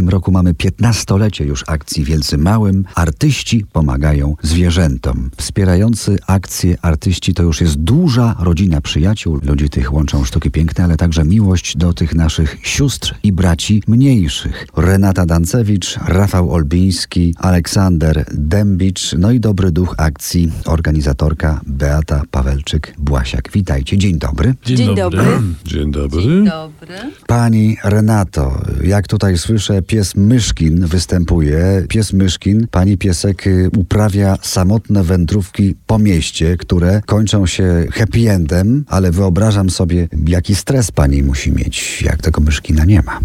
tym roku mamy 15-lecie już akcji Wielcy Małym. Artyści pomagają zwierzętom. Wspierający akcje artyści to już jest duża rodzina przyjaciół. Ludzi tych łączą sztuki piękne, ale także miłość do tych naszych sióstr i braci mniejszych. Renata Dancewicz, Rafał Olbiński, Aleksander Dębicz, no i dobry duch akcji, organizatorka Beata Pawelczyk-Błasiak. Witajcie, dzień dobry. Dzień, Dzień dobry. dobry. Dzień dobry. Dzień dobry. Pani Renato, jak tutaj słyszę, pies Myszkin występuje. Pies Myszkin, pani piesek y, uprawia samotne wędrówki po mieście, które kończą się happy endem, ale wyobrażam sobie, jaki stres pani musi mieć, jak tego Myszkina nie ma.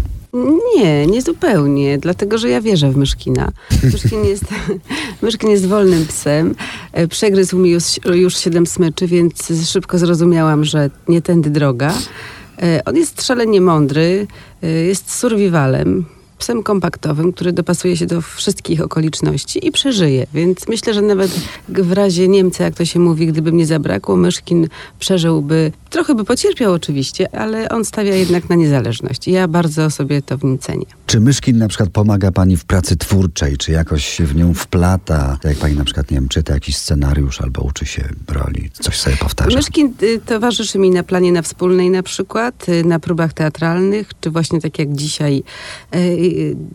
Nie, nie zupełnie, dlatego że ja wierzę w Myszkina. Myszkin jest, Myszkin jest wolnym psem. E, Przegryzł mi już, już siedem smyczy, więc szybko zrozumiałam, że nie tędy droga. E, On jest szalenie mądry, e, jest survivalem, psem kompaktowym, który dopasuje się do wszystkich okoliczności i przeżyje. Więc myślę, że nawet w razie Niemca, jak to się mówi, gdyby mnie zabrakło, Myszkin przeżyłby, trochę by pocierpiał oczywiście, ale on stawia jednak na niezależność. Ja bardzo sobie to w nim cenię. Czy Myszkin na przykład pomaga pani w pracy twórczej, czy jakoś się w nią wplata? Jak pani na przykład, nie wiem, czyta jakiś scenariusz albo uczy się roli, coś sobie powtarza? Myszkin y, towarzyszy mi na planie na wspólnej na przykład, y, na próbach teatralnych, czy właśnie tak jak dzisiaj y,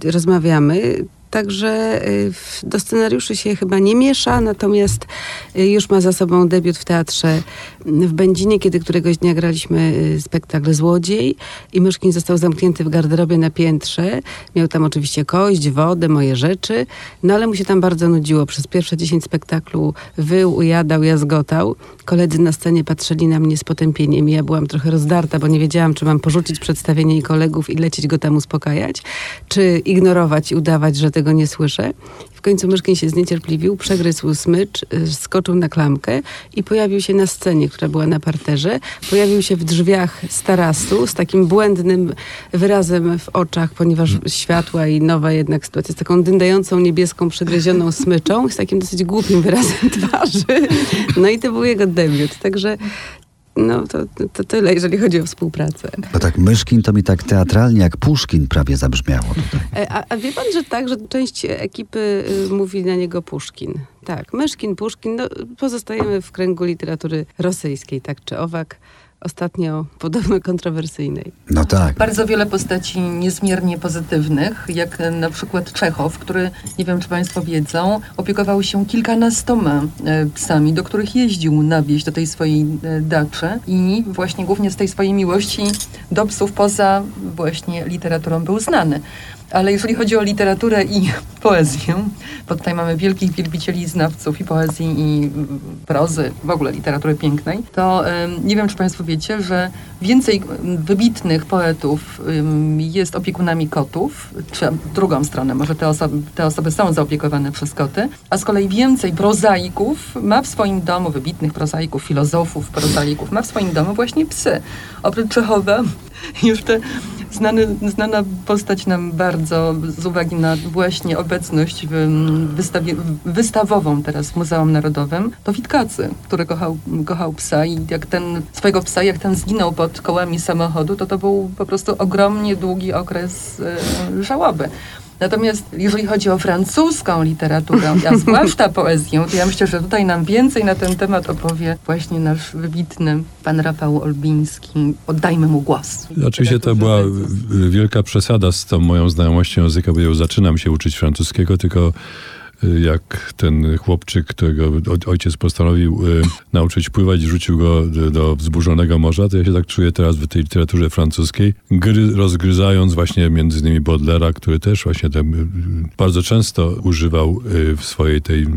rozmawiamy. Także y, do scenariuszy się chyba nie miesza, natomiast y, już ma za sobą debiut w teatrze w Będzinie, kiedy któregoś dnia graliśmy y, spektakl Złodziej i Myszkin został zamknięty w garderobie na piętrze. Miał tam oczywiście kość, wodę, moje rzeczy, no ale mu się tam bardzo nudziło. Przez pierwsze 10 spektaklu wył, ujadał, jazgotał. Koledzy na scenie patrzyli na mnie z potępieniem ja byłam trochę rozdarta, bo nie wiedziałam, czy mam porzucić przedstawienie i kolegów i lecieć go tam uspokajać, czy ignorować i udawać, że tego nie słyszę. W końcu Myszkin się zniecierpliwił, przegryzł smycz, y, skoczył na klamkę i pojawił się na scenie, która była na parterze. Pojawił się w drzwiach z tarasu z takim błędnym wyrazem w oczach, ponieważ światła i nowa jednak sytuacja z taką dyndającą niebieską, przegryzioną smyczą, z takim dosyć głupim wyrazem twarzy. No i to był jego debiut. Także no to, to tyle, jeżeli chodzi o współpracę. Bo tak Myszkin to mi tak teatralnie jak Puszkin prawie zabrzmiało tutaj. E, A, a wie pan, że tak, że część ekipy y, mówi na niego Puszkin. Tak, Myszkin, Puszkin, no, pozostajemy w kręgu literatury rosyjskiej, tak czy owak. Ostatnio podobno kontrowersyjnej. No tak. Bardzo wiele postaci niezmiernie pozytywnych, jak na przykład Czechow, który, nie wiem czy Państwo wiedzą, opiekował się kilkunastoma e, psami, do których jeździł na wieś, do tej swojej e, daczy i właśnie głównie z tej swojej miłości do psów poza właśnie literaturą był znany. Ale jeżeli chodzi o literaturę i poezję, bo tutaj mamy wielkich wielbicieli i znawców i poezji, i mm, prozy, w ogóle literatury pięknej, to nie wiem, czy Państwo wiecie, że więcej em, wybitnych poetów jest opiekunami kotów, czy drugą stronę, może te osoby, te osoby są zaopiekowane przez koty, a z kolei więcej prozaików ma w swoim domu, wybitnych prozaików, filozofów, prozaików, ma w swoim domu właśnie psy. Oprócz Czechowa jeszcze znany, znana postać nam bardzo z uwagi na właśnie obecność mm, wystawie, wystawową teraz w Muzeum Narodowym, to Witkacy, który kochał, kochał psa i jak ten, swojego psa, jak ten zginął pod kołami samochodu, to to był po prostu ogromnie długi okres e, żałoby. Natomiast jeżeli chodzi o francuską literaturę, a zwłaszcza poezję, to ja myślę, że tutaj nam więcej na ten temat opowie właśnie nasz wybitny pan Rafał Olbiński. Oddajmy mu głos. Oczywiście to była wielka przesada z tą moją znajomością języka, bo ja zaczynam się uczyć francuskiego, tylko jak ten chłopczyk, którego ojciec postanowił y, nauczyć pływać rzucił go do, wzburzonego morza, to ja się tak czuję teraz w tej literaturze francuskiej, gry, rozgryzając właśnie między innymi Baudelaire, który też właśnie tam, y, bardzo często używał y, w swojej tej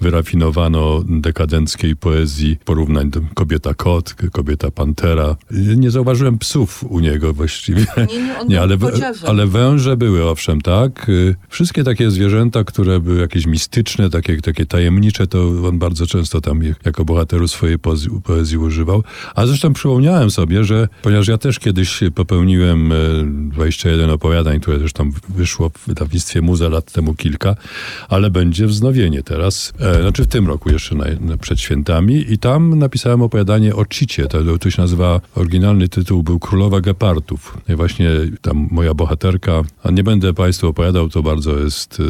wyrafinowano-dekadenckiej poezji porównań do kobieta kot, kobieta pantera. Nie zauważyłem psów u niego właściwie. Nie, nie, on Nie, ale, ale węże były, owszem, tak. Wszystkie takie zwierzęta, które były jakieś mistyczne, takie, takie tajemnicze, to on bardzo często tam jako bohateru swojej poezji, poezji używał. A zresztą przypomniałem sobie, że ponieważ ja też kiedyś popełniłem 21 opowiadań, które zresztą wyszło w wydawnictwie Muza lat temu kilka, ale będzie wznowienie teraz, e, znaczy w tym roku jeszcze na, na, przed świętami i tam napisałem opowiadanie o Cicie. To, to się nazywa, oryginalny tytuł był Królowa Gepartów. I właśnie tam moja bohaterka, a nie będę Państwu opowiadał, to bardzo jest y,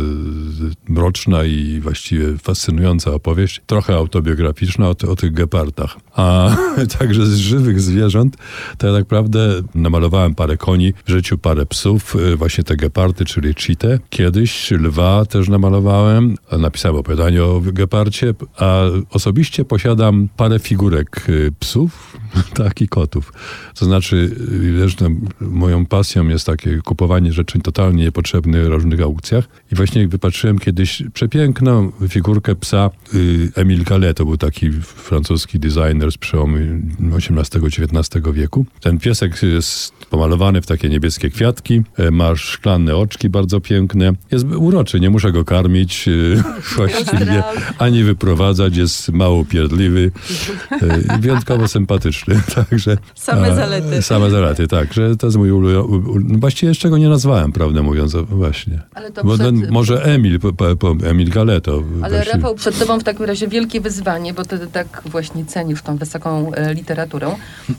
i właściwie fascynująca opowieść, trochę autobiograficzna o, o tych gepardach. A także z żywych zwierząt, to ja tak naprawdę namalowałem parę koni, w życiu parę psów, y, właśnie te gepardy, czyli cheetę. Kiedyś lwa też namalowałem, napisałem opowiadanie o geparcie, a osobiście posiadam parę figurek y, psów, tak i kotów. To znaczy, zresztą moją pasją jest takie kupowanie rzeczy totalnie niepotrzebnych w różnych aukcjach. I właśnie wypatrzyłem kiedyś przepiękną figurkę psa y, Emile Gallet, to był taki francuski designer z przełomu XVIII-XIX wieku. Ten piesek jest pomalowany w takie niebieskie kwiatki, e, ma szklane oczki bardzo piękne. Jest uroczy, nie muszę go karmić y, właściwie, ani wyprowadzać, jest mało pierdliwy, y, wyjątkowo sympatyczny. Także, same a, zalety. Same zalety, tak, że to jest mój ulubiony. Właściwie jeszcze go nie nazwałem, prawdę mówiąc, właśnie. Ale to Bo przed... ten, może Emil, po, po, Emil Galeto. Ale właśnie. Rafał, przed tobą w takim razie wielkie wyzwanie, bo ty tak właśnie cenisz tą wysoką e, literaturę.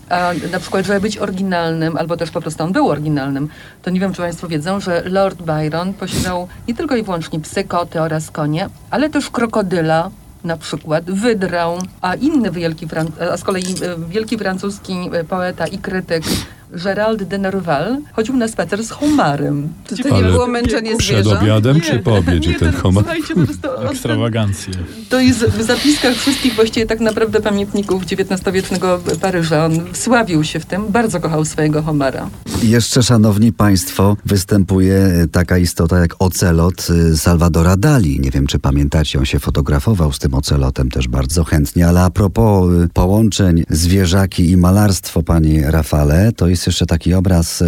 A na przykład, żeby być oryginalnym, albo też po prostu on był oryginalnym, to nie wiem, czy państwo wiedzą, że Lord Byron posiadał nie tylko i wyłącznie psy, koty oraz konie, ale też krokodyla, na przykład wydrę, a inny wielki, a z kolei e, wielki francuski e, poeta i krytyk Gerald de Nerval chodził na spacer z homarem. Czy to nie było męczenie zwierząt? Przed obiadem czy po obiedzie ten homar? Słuchajcie, po prostu Ekstrawagancje. To jest w zapiskach wszystkich właściwie tak naprawdę pamiętników XIX-wiecznego Paryża. On sławił się w tym, bardzo kochał swojego homara. Jeszcze, szanowni państwo, występuje taka istota jak ocelot y, Salvadora Dali. Nie wiem, czy pamiętacie, on się fotografował z tym ocelotem też bardzo chętnie, ale a propos y, połączeń zwierzaki i malarstwo, panie Rafale, to jest jeszcze taki obraz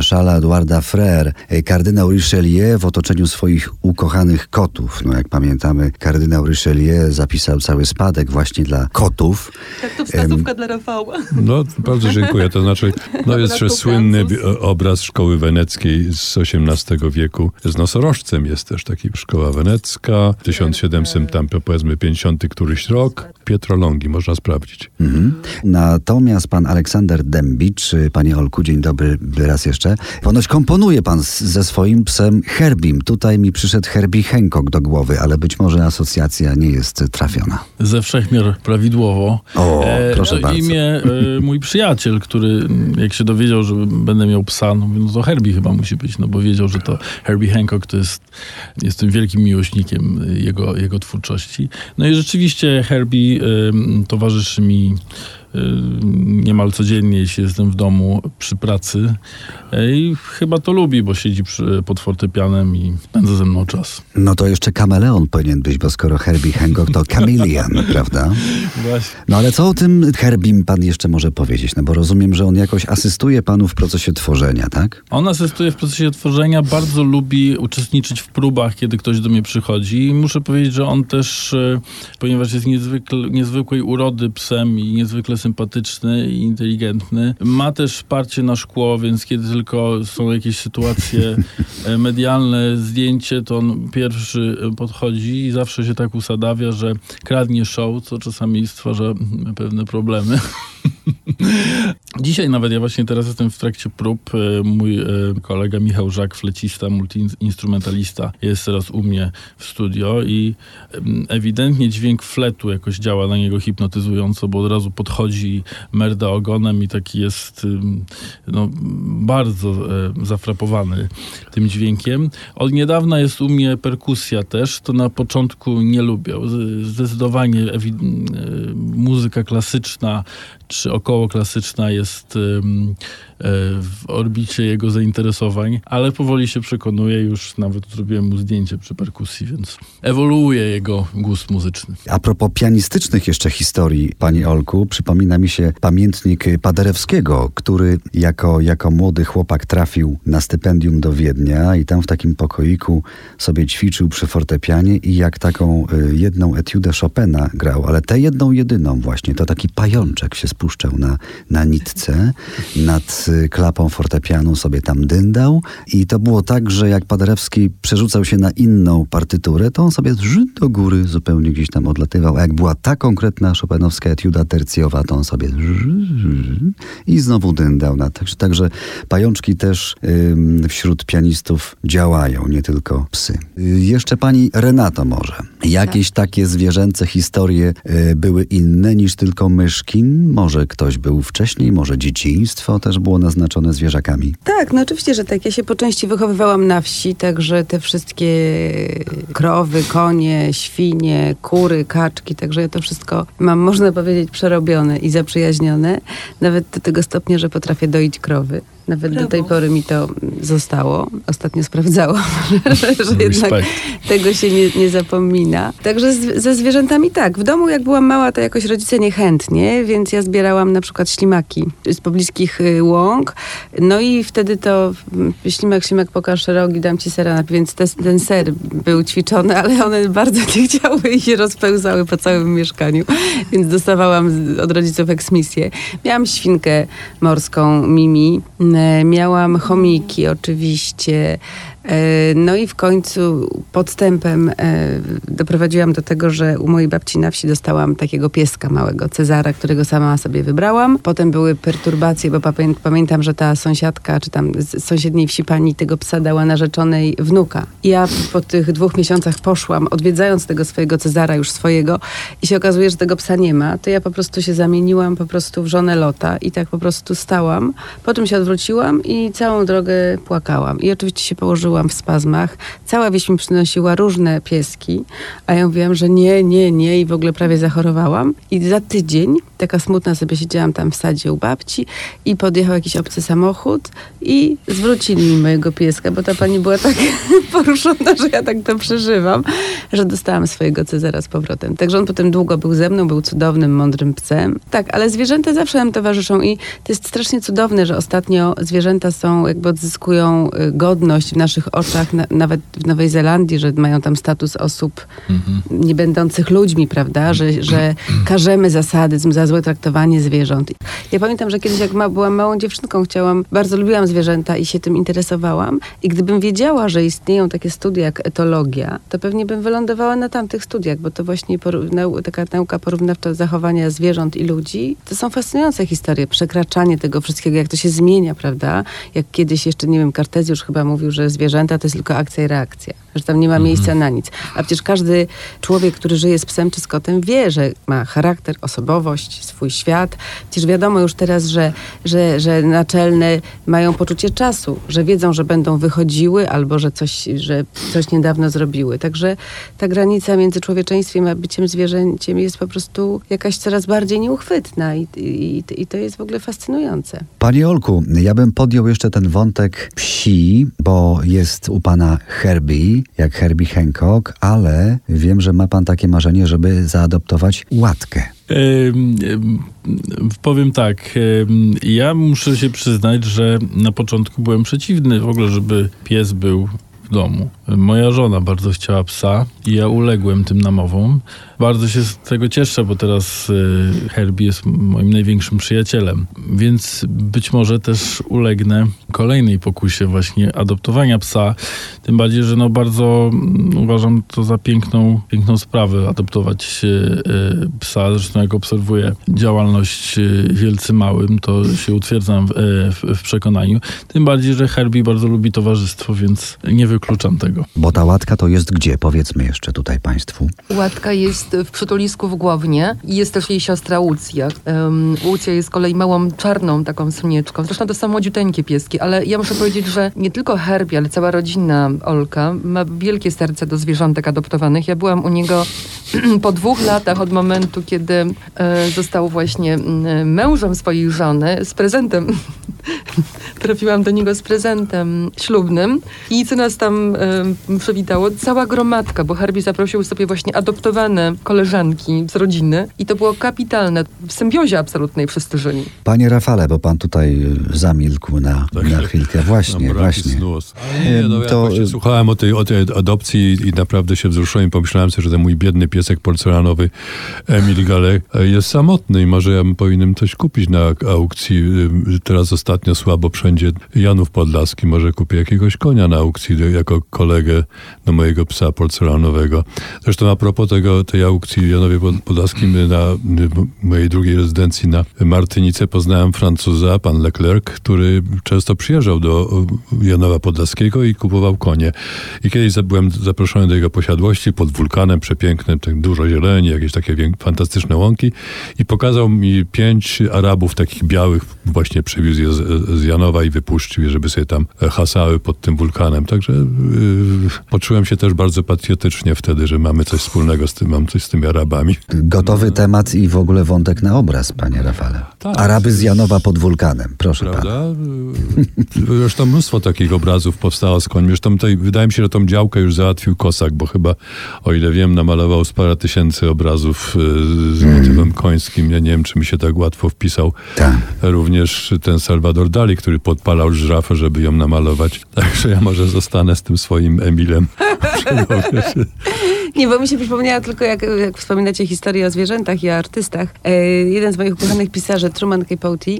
Szala Eduarda Frère, e, kardynał Richelieu w otoczeniu swoich ukochanych kotów. No jak pamiętamy, kardynał Richelieu zapisał cały spadek właśnie dla kotów. Tak, to wskazówka dla Rafała. No, bardzo dziękuję. To znaczy, no jest jeszcze słynny obraz szkoły weneckiej z XVIII wieku. Z nosorożcem jest też taki szkoła wenecka, 1700 tam powiedzmy 50 któryś rok. Pietro Longi, można sprawdzić. Mhm. Natomiast pan Aleksander Dębicz, panie Olku, dzień dobry raz jeszcze. Ponoć komponuje pan z, ze swoim psem Herbim. Tutaj mi przyszedł Herbie Hancock do głowy, ale być może asocjacja nie jest trafiona. Ze wszechmiar prawidłowo. O, e, proszę no, bardzo. Imię e, mój przyjaciel, który jak się dowiedział, że będę miał psa, no, no to Herbie chyba musi być, no bo wiedział, że to Herbie Hancock to jest, jestem wielkim miłośnikiem jego, jego twórczości. No i rzeczywiście Herbie towarzyszy mi niemal codziennie, jeśli jestem w domu przy pracy. I chyba to lubi, bo siedzi przy, pod fortepianem i spędza ze mną czas. No to jeszcze kameleon powinien być, bo skoro Herbie Hancock to chameleon, prawda? Właśnie. No ale co o tym Herbim pan jeszcze może powiedzieć? No bo rozumiem, że on jakoś asystuje panu w procesie tworzenia, tak? On asystuje w procesie tworzenia, bardzo lubi uczestniczyć w próbach, kiedy ktoś do mnie przychodzi. I muszę powiedzieć, że on też, e, ponieważ jest niezwykle, niezwykłej urody psem i niezwykle sympatyczny i inteligentny, ma też wsparcie na szkło, więc kiedy tylko są jakieś sytuacje e, medialne, zdjęcie, to on pierwszy podchodzi i zawsze się tak usadawia, że kradnie show, co czasami stwarza pewne problemy. Dzisiaj nawet ja właśnie teraz jestem w trakcie prób. E, mój e, kolega Michał Żak, flecista, multiinstrumentalista jest teraz u mnie w studio i ewidentnie dźwięk fletu jakoś działa na niego hipnotyzująco, bo od razu podchodzi merda ogonem i taki jest no, bardzo e, zafrapowany tym dźwiękiem. Od niedawna jest u mnie perkusja też, to na początku nie lubię. Zdecydowanie muzyka klasyczna czy około klasyczna jest w orbicie jego zainteresowań, ale powoli się przekonuje, już nawet zrobiłem mu zdjęcie przy perkusji, więc ewoluuje jego gust muzyczny. A propos pianistycznych jeszcze historii, pani Olku, przypomina mi się pamiętnik Paderewskiego, który jako, jako młody chłopak trafił na stypendium do Wiednia i tam w takim pokoiku sobie ćwiczył przy fortepianie i jak taką y, jedną etiudę Chopina grał, ale tę jedną jedyną właśnie, to taki pajączek się spuszczał na, na nitce nad klapą fortepianu sobie tam dyndał i to było tak, że jak Paderewski przerzucał się na inną partyturę, to on sobie zrzut do góry zupełnie gdzieś tam odlatywał, a jak była ta konkretna chopinowska etiuda tercjowa, to on sobie i znowu dyndał. Na, także, także pajączki też ym, wśród pianistów działają, nie tylko psy. Y, jeszcze pani Renato może. Jakieś takie zwierzęce historie y, były inne niż tylko myszkin? Może ktoś był wcześniej, może dzieciństwo też było naznaczone zwierzakami? Tak, no oczywiście, że tak. Ja się po części wychowywałam na wsi, także te wszystkie krowy, konie, świnie, kury, kaczki, także ja to wszystko mam, można powiedzieć, przerobione i zaprzyjaźnione. Nawet do tego stopnia, że potrafię doić krowy. Nawet do tej Brawo. pory mi to zostało. Ostatnio sprawdzałam, że, że jednak tego się nie, nie zapomina. Także z, ze zwierzętami tak. W domu jak byłam mała, to jakoś rodzice niechętnie, więc ja zbierałam na przykład ślimaki z pobliskich y, łąk. No i wtedy to mm, ślimak, ślimak, pokaż rogi, dam ci sera, więc te, ten ser był ćwiczony, ale one bardzo nie chciały i się rozpełzały po całym mieszkaniu, więc dostawałam od rodziców eksmisję. Miałam świnkę morską, Mimi, e, miałam chomiki oczywiście, E, No i w końcu podstępem e, doprowadziłam do tego, że u mojej babci na wsi dostałam takiego pieska małego, Cezara, którego sama sobie wybrałam. Potem były perturbacje, bo pamię- pamiętam, że ta sąsiadka, czy tam z sąsiedniej wsi pani tego psa dała narzeczonej wnuka. Ja po tych dwóch miesiącach poszłam, odwiedzając tego swojego Cezara już swojego i się okazuje, że tego psa nie ma, to ja po prostu się zamieniłam po prostu w żonę Lota i tak po prostu stałam. Potem się odwróciłam i całą drogę płakałam. I oczywiście się położyłam w spazmach. Cała wieś mi przynosiła różne pieski, a ja mówiłam, że nie, nie, nie i w ogóle prawie zachorowałam. I za tydzień, taka smutna sobie siedziałam tam w sadzie u babci i podjechał jakiś obcy samochód i zwrócili mi mojego pieska, bo ta pani była tak poruszona, że ja tak to przeżywam, że dostałam swojego Cezara z powrotem. Także on potem długo był ze mną, był cudownym, mądrym psem. Tak, ale zwierzęta zawsze nam towarzyszą i to jest strasznie cudowne, że ostatnio zwierzęta są, jakby odzyskują y, godność w naszych oczach, na, nawet w Nowej Zelandii, że mają tam status osób nie będących ludźmi, prawda, że, że karzemy za sadyzm, za złe traktowanie zwierząt. Ja pamiętam, że kiedyś jak ma, byłam małą dziewczynką, chciałam, bardzo lubiłam zwierzęta i się tym interesowałam i gdybym wiedziała, że istnieją takie studia jak etologia, to pewnie bym wylądowała na tamtych studiach, bo to właśnie taka nauka porównawcza zachowania zwierząt i ludzi. To są fascynujące historie, przekraczanie tego wszystkiego, jak to się zmienia, prawda? Jak kiedyś jeszcze, nie wiem, Kartezjusz chyba mówił, że zwierzęta to jest tylko akcja i reakcja, że tam nie ma miejsca na nic. A przecież każdy człowiek, który żyje z psem czy z kotem, wie, że ma charakter, osobowość, swój świat. Przecież wiadomo już teraz, że, że, że naczelne mają poczucie czasu, że wiedzą, że będą wychodziły albo że coś, że coś niedawno zrobiły. Także ta granica między człowieczeństwem a byciem zwierzęciem jest po prostu jakaś coraz bardziej nieuchwytna i, i, i to jest w ogóle fascynujące. Panie Olku, ja bym podjął jeszcze ten wątek psi, bo jest u pana Herbie, jak Herbie Hancock, ale wiem, że ma pan takie marzenie, żeby zaadoptować łatkę. Powiem tak, ja muszę się przyznać, że na początku byłem przeciwny w ogóle, żeby pies był w domu. Moja żona bardzo chciała psa i ja uległem tym namowom. Bardzo się z tego cieszę, bo teraz y, Herbie jest moim największym przyjacielem, więc być może też ulegnę kolejnej pokusie właśnie adoptowania psa. Tym bardziej, że no bardzo mm, uważam to za piękną, piękną sprawę adoptować y, y, psa. Zresztą jak obserwuję działalność y, Wielcy Małym, to się utwierdzam w, w, w przekonaniu. Tym bardziej, że Herbie bardzo lubi towarzystwo, więc nie wykluczam tego. Bo ta łatka to jest gdzie? Powiedzmy jeszcze tutaj państwu. Łatka jest w przytulisku w Głownie i jest też jej siostra Łucja. Um, Łucja jest z kolei małą czarną taką srunieczką. Zresztą to są młodziuteńkie pieski, ale ja muszę powiedzieć, że nie tylko Herbie, ale cała rodzina Olka ma wielkie serce do zwierzątek adoptowanych. Ja byłam u niego po dwóch latach od momentu, kiedy e, został właśnie mężem swojej żony, z prezentem, trafiłam do niego z prezentem ślubnym i co nas tam e, przywitało? Cała gromadka, bo Herbie zaprosił sobie właśnie adoptowane koleżanki z rodziny i to było kapitalne. W symbiozie absolutnej wszyscy żyli. Panie Rafale, bo pan tutaj y, zamilkł na, Tak. Na chwilkę. Właśnie, właśnie. nie, no ja To- właśnie słuchałem o tej, o tej adopcji i naprawdę się wzruszyłem i pomyślałem sobie, że ten mój biedny piesek porcelanowy Emil Galek jest samotny i może ja powinienem coś kupić na aukcji. Teraz ostatnio słabo wszędzie Janów Podlaski. Może kupię jakiegoś konia na aukcji jako kolegę do mojego psa porcelanowego. Zresztą a propos tego, tej aukcji w Janowie Pod- Podlaskim na mojej drugiej rezydencji na Martynice poznałem Francuza, pan Leclerc, który często przyjeżdżał do Janowa Podlaskiego i kupował konie. I kiedyś byłem zaproszony do jego posiadłości pod wulkanem przepięknym, tak dużo zieleni, jakieś takie fantastyczne łąki i pokazał mi pięć Arabów takich białych, właśnie przywiózł je z, z Janowa i wypuścił je, żeby sobie tam e, hasały pod tym wulkanem. Także yy, poczułem się też bardzo patriotycznie wtedy, że mamy coś wspólnego z tym, mam coś z tymi Arabami. Gotowy temat i w ogóle wątek na obraz, panie Rafale. Tak. Araby z Janowa pod wulkanem, proszę pana. Prawda? Y, Zresztą mnóstwo takich obrazów powstało z końmi. Zresztą tutaj wydaje mi się, że tą działkę już załatwił Kosak, bo chyba, o ile wiem, namalował z parę tysięcy obrazów y, z motywem końskim. Ja nie wiem, czy mi się tak łatwo wpisał. Tak. Również ten Salvador Dali, który podpalał żrafę, żeby ją namalować. Także ja może zostanę z tym swoim Emilem. Nie, bo mi się przypomniała tylko, jak, jak wspominacie historię o zwierzętach i o artystach. E, jeden z moich ukochanych pisarzy, Truman Capote,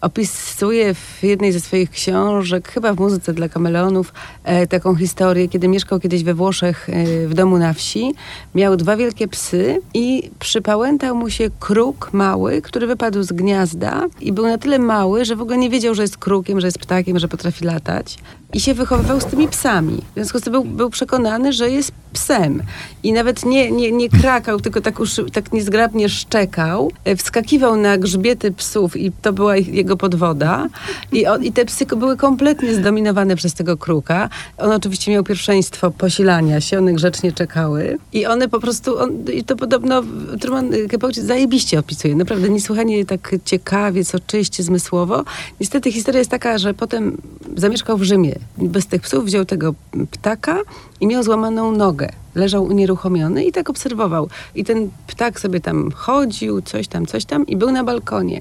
opisuje w jednej ze swoich książek, chyba w muzyce dla kameleonów, e, taką historię, kiedy mieszkał kiedyś we Włoszech e, w domu na wsi. Miał dwa wielkie psy i przypałętał mu się kruk mały, który wypadł z gniazda i był na tyle mały, że w ogóle nie wiedział, że jest krukiem, że jest ptakiem, że potrafi latać. I się wychowywał z tymi psami. W związku z tym był, był przekonany, że jest psem. I nawet nie, nie, nie krakał, tylko tak, uszy, tak niezgrabnie szczekał. E, Wskakiwał na grzbiety psów i to była jego podwoda. I, on, I te psy były kompletnie zdominowane przez tego kruka. On oczywiście miał pierwszeństwo posilania się, one grzecznie czekały. I one po prostu, on, i to podobno Truman Capote zajebiście opisuje. Naprawdę niesłychanie tak ciekawie, soczyście, zmysłowo. Niestety historia jest taka, że potem zamieszkał w Rzymie. Bez tych psów wziął tego ptaka i miał złamaną nogę. Leżał unieruchomiony i tak obserwował. I ten ptak sobie tam chodził, coś tam, coś tam i był na balkonie.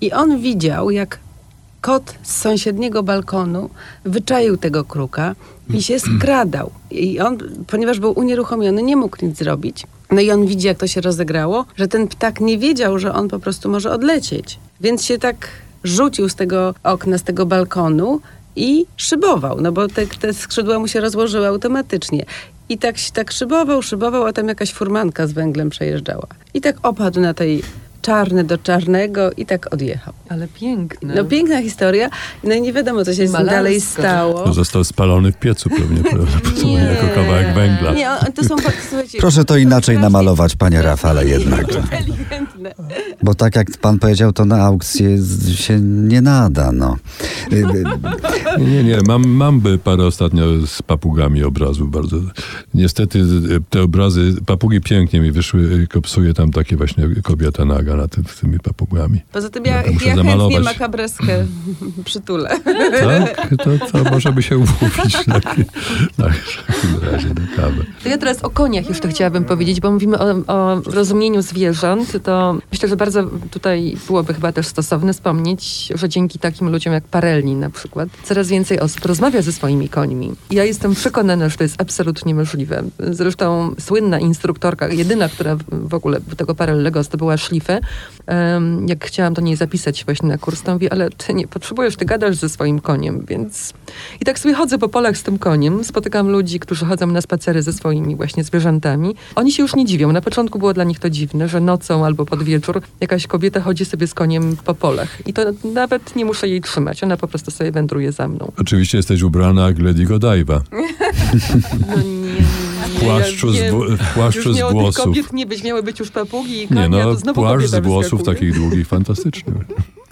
I on widział, jak kot z sąsiedniego balkonu wyczaił tego kruka i się skradał. I on, ponieważ był unieruchomiony, nie mógł nic zrobić. No i on widzi, jak to się rozegrało, że ten ptak nie wiedział, że on po prostu może odlecieć. Więc się tak rzucił z tego okna, z tego balkonu i szybował, no bo te, te skrzydła mu się rozłożyły automatycznie. I tak, tak szybował, szybował, a tam jakaś furmanka z węglem przejeżdżała. I tak opadł na tej czarny do czarnego i tak odjechał. Ale piękne. No piękna historia, no i nie wiadomo, co się z nim Malarsko. dalej stało. No, został spalony w piecu pewnie, prawdopodobnie Nie. jako kawałek węgla. Nie, to są, słuchajcie, Proszę to inaczej namalować, panie Rafale, jednak. Bo tak jak pan powiedział, to na aukcję się nie nada, no. Nie, nie, nie. Mam, mam by parę ostatnio z papugami obrazów bardzo. Niestety y, te obrazy, papugi pięknie mi wyszły, y, kopsuje tam takie właśnie kobieta naga na tym, z tymi papugami. Poza tym ja, muszę ja chętnie makabreskę przytulę. Tak? To, to może by się umówić w takim, tak, w takim razie na kawę. To ja teraz o koniach jeszcze chciałabym powiedzieć, bo mówimy o, o rozumieniu zwierząt, to myślę, że bardzo tutaj byłoby chyba też stosowne wspomnieć, że dzięki takim ludziom jak Parelli na przykład, coraz więcej osób rozmawia ze swoimi końmi. Ja jestem przekonana, że to jest absolutnie możliwe. Zresztą słynna instruktorka, jedyna, która w ogóle tego Parellego to była Szlifę, em, jak chciałam do niej zapisać właśnie na kurs, to mówi, ale ty nie potrzebujesz, ty gadasz ze swoim koniem, więc... I tak sobie chodzę po polach z tym koniem, spotykam ludzi, którzy chodzą na spacery ze swoimi właśnie zwierzętami. Oni się już nie dziwią. Na początku było dla nich to dziwne, że nocą albo pod wieczór jakaś kobieta chodzi sobie z koniem po polach. I to nawet nie muszę jej trzymać, ona po prostu sobie wędruje za mną. Oczywiście jesteś ubrana jak Lady Godiva. No nie, płaszczu z, w płaszczu Już z włosów. kobiet nie być, miały być już papugi i konia, Nie no, to znowu płaszcz z włosów wyskakuje. takich długich, fantastyczny.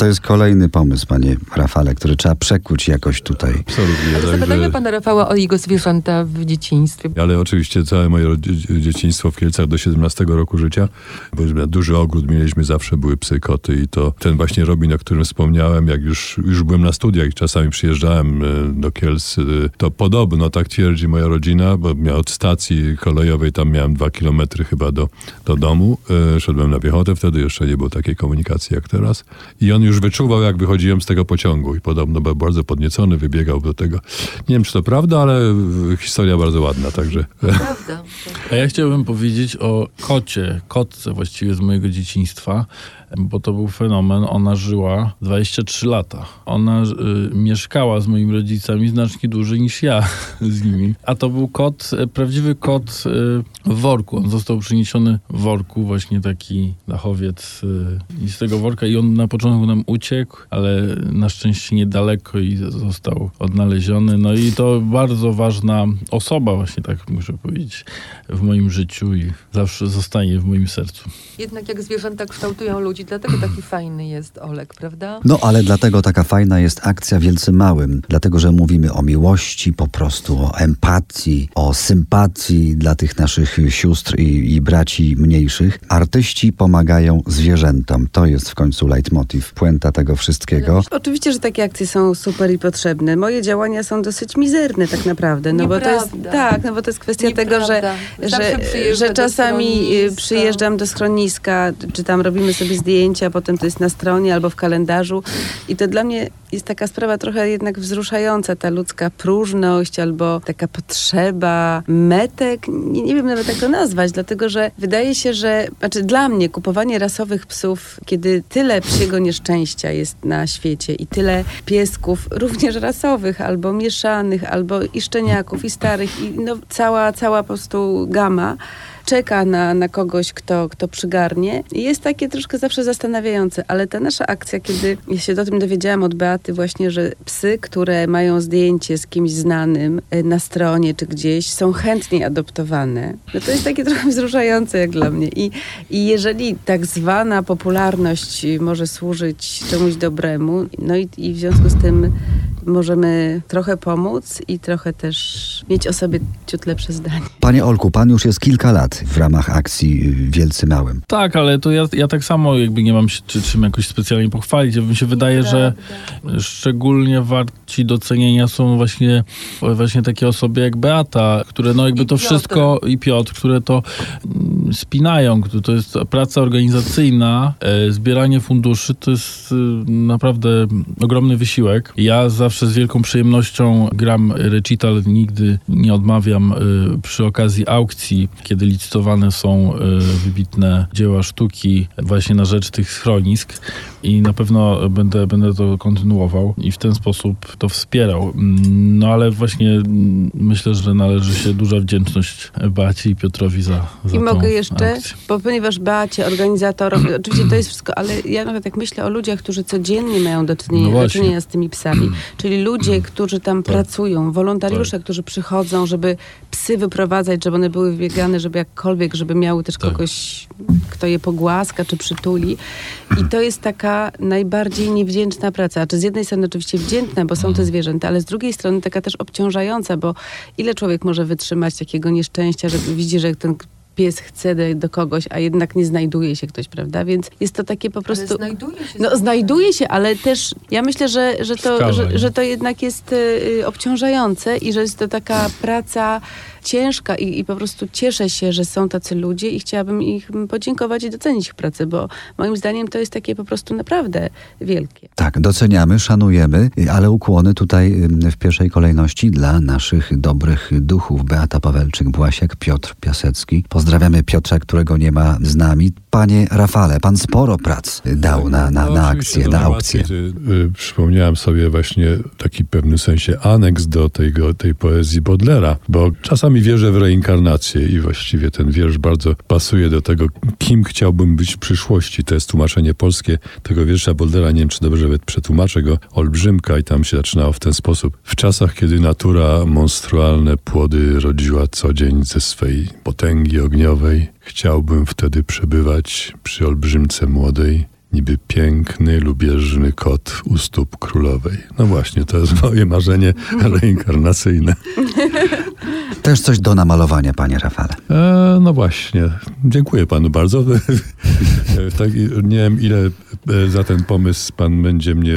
To jest kolejny pomysł, panie Rafale, który trzeba przekuć jakoś tutaj. Absolutnie. Ale zapytajmy pana Rafała o jego zwierzęta w dzieciństwie. Ale oczywiście całe moje dzieciństwo w Kielcach do 17 roku życia, bo duży ogród mieliśmy, zawsze były psy, koty i to ten właśnie Robin, o którym wspomniałem, jak już, już byłem na studiach i czasami przyjeżdżałem e, do Kielc, e, to podobno, tak twierdzi moja rodzina, bo ja od stacji kolejowej tam miałem dwa kilometry chyba do, do domu, e, szedłem na piechotę, wtedy jeszcze nie było takiej komunikacji jak teraz i on już wyczuwał, jak wychodziłem z tego pociągu i podobno był bardzo podniecony, wybiegał do tego. Nie wiem, czy to prawda, ale e, historia bardzo ładna, także... Prawda. A ja chciałbym powiedzieć o kocie, kotce właściwie z mojego dzieciństwa, bo to był fenomen. Ona żyła 23 lata. Ona y, mieszkała z moimi rodzicami znacznie dłużej niż ja z nimi. A to był kot, e, prawdziwy kot y, w worku. On został przyniesiony w worku, właśnie taki dachowiec y, z tego worka i on na początku nam uciekł, ale na szczęście niedaleko i został odnaleziony. No i to bardzo ważna osoba właśnie, tak muszę powiedzieć, w moim życiu i zawsze zostanie w moim sercu. Jednak jak zwierzęta kształtują ludzi, dlatego taki fajny jest Olek, prawda? No ale dlatego taka fajna jest akcja Wielcy Małym, dlatego że mówimy o miłości, po prostu o empatii, o sympatii dla tych naszych sióstr i, i braci mniejszych. Artyści pomagają zwierzętom. To jest w końcu leitmotiv, puenta tego wszystkiego. Oczywiście, że takie akcje są super i potrzebne. Moje działania są dosyć mizerne tak naprawdę. No bo to jest, Nieprawda. tak, no bo to jest kwestia tego, że, Nieprawda. Zawsze że, że do czasami y, schroniska. przyjeżdżam do schroniska, czy tam robimy sobie zdjęcia, potem to jest na stronie albo w kalendarzu. I to dla mnie jest taka sprawa trochę jednak wzruszająca, ta ludzka próżność albo taka potrzeba metek. Nie, nie wiem nawet jak to nazwać, dlatego że wydaje się, że, znaczy dla mnie kupowanie rasowych psów, kiedy tyle psiego nieszczęścia jest na świecie i tyle piesków, również rasowych, albo mieszanych, albo i szczeniaków, i starych, i no, cała, cała po prostu gama, czeka na, na kogoś, kto, kto przygarnie. I jest takie troszkę zawsze zastanawiające, ale ta nasza akcja, kiedy ja się o tym dowiedziałam od Beaty właśnie, że psy, które mają zdjęcie z kimś znanym e, na stronie czy gdzieś, są chętniej adoptowane. No to jest takie trochę wzruszające jak dla mnie. I, i jeżeli tak zwana popularność może służyć czemuś dobremu, no i, i w związku z tym możemy trochę pomóc i trochę też mieć o sobie ciut lepsze zdanie. Panie Olku, pan już jest kilka lat w ramach akcji Wielcy Małym. Tak, ale to ja, ja tak samo jakby nie mam się czy, czym jakoś specjalnie pochwalić. Ja mi się wydaje, że szczególnie warci docenienia są właśnie, właśnie takie osoby jak Beata, które no jakby I to Piotr. wszystko i Piotr, które to mm, spinają. To jest praca organizacyjna, e, zbieranie funduszy to jest e, naprawdę ogromny wysiłek. Ja zawsze z wielką przyjemnością gram recital, nigdy nie odmawiam e, przy okazji aukcji, kiedy licytowane są e, wybitne dzieła sztuki właśnie na rzecz tych schronisk i na pewno będę, będę to kontynuował i w ten sposób to wspierał. Mm, No ale właśnie mm, myślę, że należy się duża wdzięczność Beacie i Piotrowi za, za I mogę jeszcze, akcję. bo ponieważ Beacie, organizatorom, oczywiście to jest wszystko, ale ja nawet jak myślę o ludziach, którzy codziennie mają do czynienia, No do czynienia z tymi psami, czyli ludzie, którzy tam Tak. pracują, wolontariusze, którzy przychodzą, żeby psy wyprowadzać, żeby one były wybiegane, żeby jakkolwiek, żeby miały też Tak. kogoś, kto je pogłaska czy przytuli. I to jest taka najbardziej niewdzięczna praca. Czy z jednej strony oczywiście wdzięczna, bo są te zwierzęta, ale z drugiej strony taka też obciążająca, bo ile człowiek może wytrzymać takiego nieszczęścia, że widzi, że ten pies chce do, do kogoś, a jednak nie znajduje się ktoś, prawda? Więc jest to takie po Ale prostu... znajduje się No, znajduje się, ale też ja myślę, że, że, to, że, że to jednak jest y, y, obciążające i że jest to taka praca ciężka i, i po prostu cieszę się, że są tacy ludzie i chciałabym ich podziękować i docenić ich pracę, bo moim zdaniem to jest takie po prostu naprawdę wielkie. Tak, doceniamy, szanujemy, y, ale ukłony tutaj y, w pierwszej kolejności dla naszych dobrych duchów. Beata Pawelczyk-Błasiak, Piotr Piasecki. Pozdrawiamy Piotra, którego nie ma z nami. Panie Rafale, pan sporo prac dał na, na, No, na oczywiście akcję, na aukcję. y, Przypomniałem sobie właśnie taki w pewnym sensie aneks do tego, tej poezji Bodlera, bo czasami wierzę w reinkarnację i właściwie ten wiersz bardzo pasuje do tego, kim chciałbym być w przyszłości. To jest tłumaczenie polskie tego wiersza Bodlera. Nie wiem, czy dobrze przetłumaczę go. Olbrzymka i tam się zaczynało w ten sposób. W czasach, kiedy natura monstrualne płody rodziła co dzień ze swej potęgi ogniowej, chciałbym wtedy przebywać przy olbrzymce młodej, niby piękny, lubieżny kot u stóp królowej. No właśnie, to jest moje marzenie reinkarnacyjne. Też coś do namalowania, panie Rafale. E, no właśnie, dziękuję panu bardzo. tak, nie wiem, ile e, za ten pomysł pan będzie mnie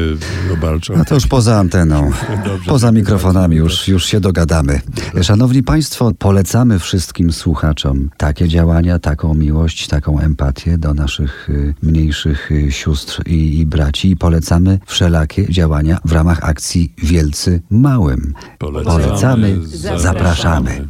obarczał. No to już poza anteną, Dobrze. poza mikrofonami już, już się dogadamy. Szanowni Państwo, polecamy wszystkim słuchaczom takie działania, taką miłość, taką empatię do naszych y, mniejszych y, sióstr i, i braci i polecamy wszelakie działania w ramach akcji Wielcy Małym. Polecamy, zapraszamy.